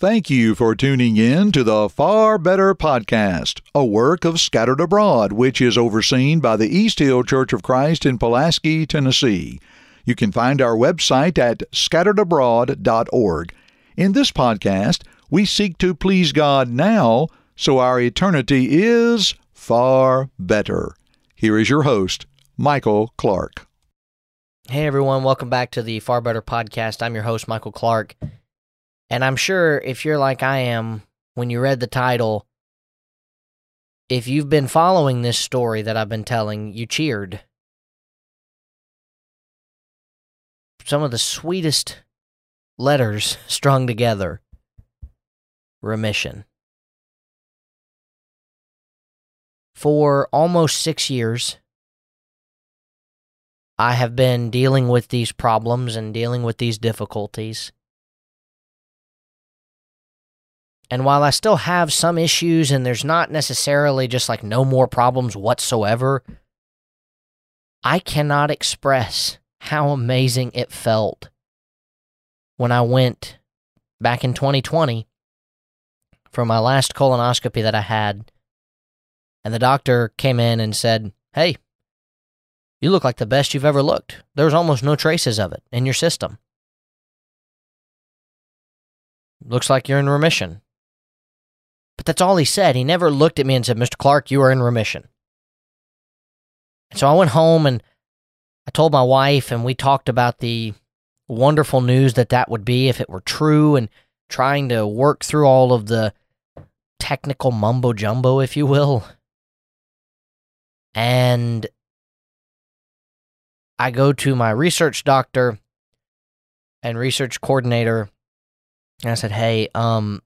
Thank you for tuning in to the Far Better Podcast, a work of Scattered Abroad, which is overseen by the East Hill Church of Christ in Pulaski, Tennessee. You can find our website at scatteredabroad.org. In this podcast, we seek to please God now so our eternity is far better. Here is your host, Michael Clark. Hey everyone, welcome back to the Far Better Podcast. I'm your host, Michael Clark. And I'm sure if you're like I am, when you read the title, if you've been following this story that I've been telling, you cheered. Some of the sweetest letters strung together. Remission. For almost six years, I have been dealing with these problems and dealing with these difficulties. And while I still have some issues and there's not necessarily just like no more problems whatsoever, I cannot express how amazing it felt when I went back in 2020 for my last colonoscopy that I had. And the doctor came in and said, Hey, you look like the best you've ever looked. There's almost no traces of it in your system. Looks like you're in remission. But that's all he said. He never looked at me and said, Mr. Clark, you are in remission. And so I went home and I told my wife, and we talked about the wonderful news that that would be if it were true and trying to work through all of the technical mumbo jumbo, if you will. And I go to my research doctor and research coordinator, and I said, Hey, um,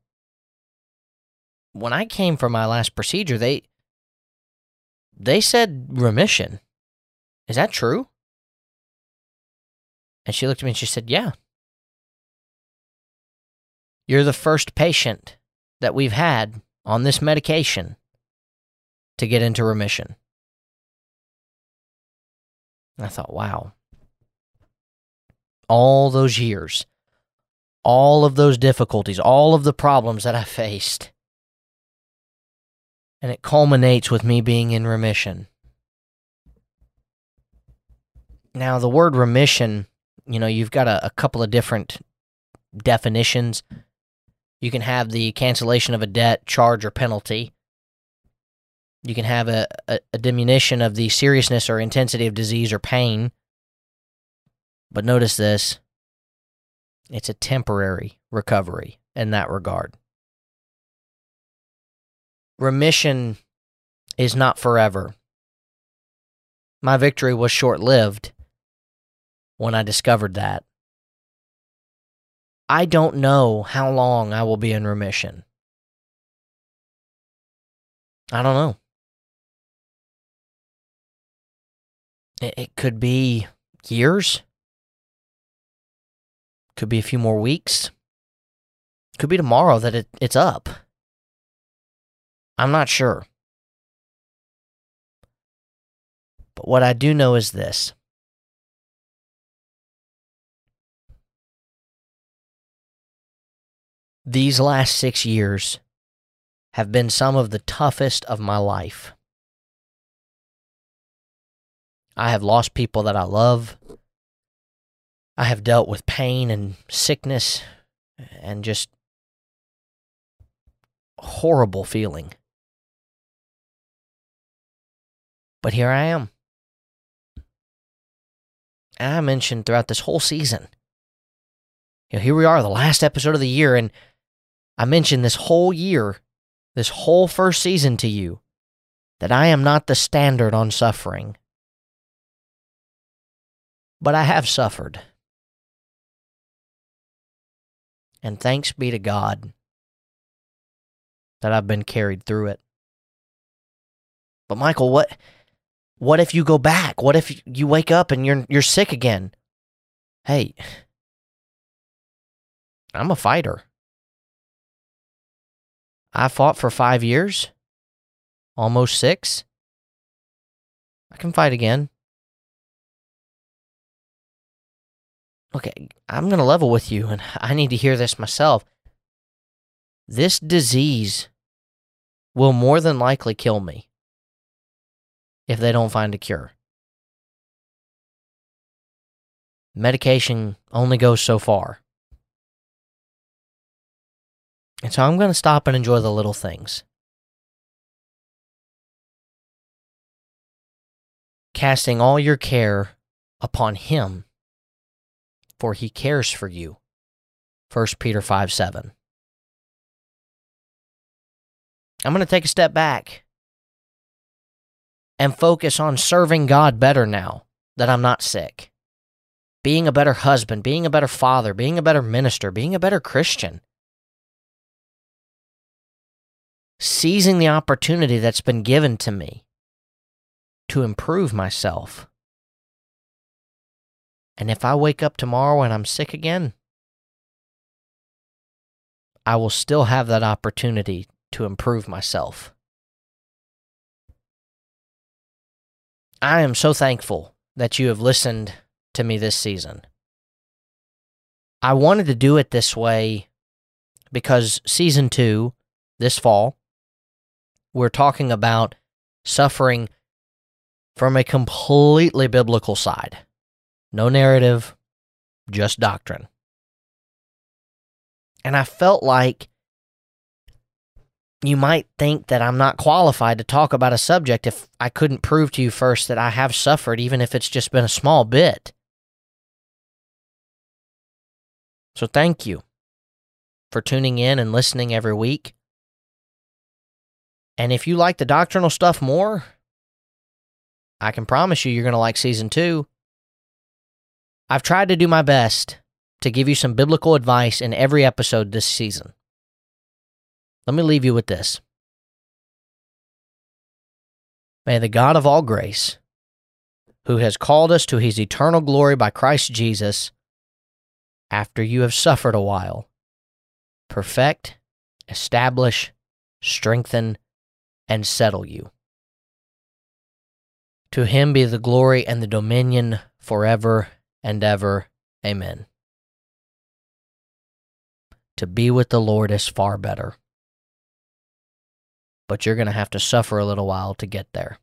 when I came for my last procedure, they they said remission. Is that true? And she looked at me and she said, Yeah. You're the first patient that we've had on this medication to get into remission. I thought, wow. All those years, all of those difficulties, all of the problems that I faced and it culminates with me being in remission. Now, the word remission, you know, you've got a, a couple of different definitions. You can have the cancellation of a debt, charge, or penalty. You can have a, a, a, diminution of the seriousness or intensity of disease or pain. But notice this it's a temporary recovery in that regard remission is not forever. My victory was short lived when I discovered that. I don't know how long I will be in remission. I don't know. It, it could be years, could be a few more weeks, could be tomorrow that it, it's up. I'm not sure. But what I do know is this. These last six years have been some of the toughest of my life. I have lost people that I love. I have dealt with pain and sickness and just horrible feeling. But here I am. And I mentioned throughout this whole season. You know, here we are, the last episode of the year, and I mentioned this whole year, this whole first season to you, that I am not the standard on suffering. But I have suffered. And thanks be to God that I've been carried through it. But Michael, what what if you go back? What if you wake up and you're you're sick again? Hey, I'm a fighter. I fought for 5 years, almost 6. I can fight again. Okay, I'm going to level with you and I need to hear this myself. this disease will more than likely kill me if they don't find a cure. Medication only goes so far. And so I'm going to stop and enjoy the little things. Casting all your care upon Him, for He cares for you. 1 Peter 5 7. I'm going to take a step back and focus on serving God better now that I'm not sick. Being a better husband, being a better father, being a better minister, being a better Christian. Seizing the opportunity that's been given to me to improve myself. And if I wake up tomorrow and I'm sick again, I will still have that opportunity to improve myself. I am so thankful that you have listened to me this season. I wanted to do it this way because season two, this fall, we're talking about suffering from a completely biblical side. No narrative, just doctrine. And I felt like you might think that I'm not qualified to talk about a subject if I couldn't prove to you first that I have suffered, even if it's just been a small bit. So thank you for tuning in and listening every week. And if you like the doctrinal stuff more, I can promise you you're going to like season two. I've tried to do my best to give you some biblical advice in every episode this season. Let me leave you with this. May the God of all grace, who has called us to his eternal glory by Christ Jesus, after you have suffered a while, perfect, establish, strengthen, and settle you. To him be the glory and the dominion forever and ever. Amen. To be with the Lord is far better but you're going to have to suffer a little while to get there.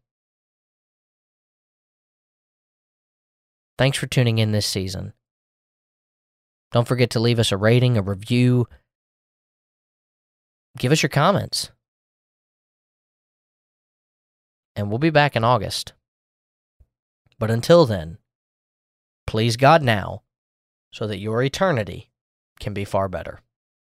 Thanks for tuning in this season. Don't forget to leave us a rating, a review. Give us your comments. And we'll be back in August. But until then, please God now so that your eternity can be far better.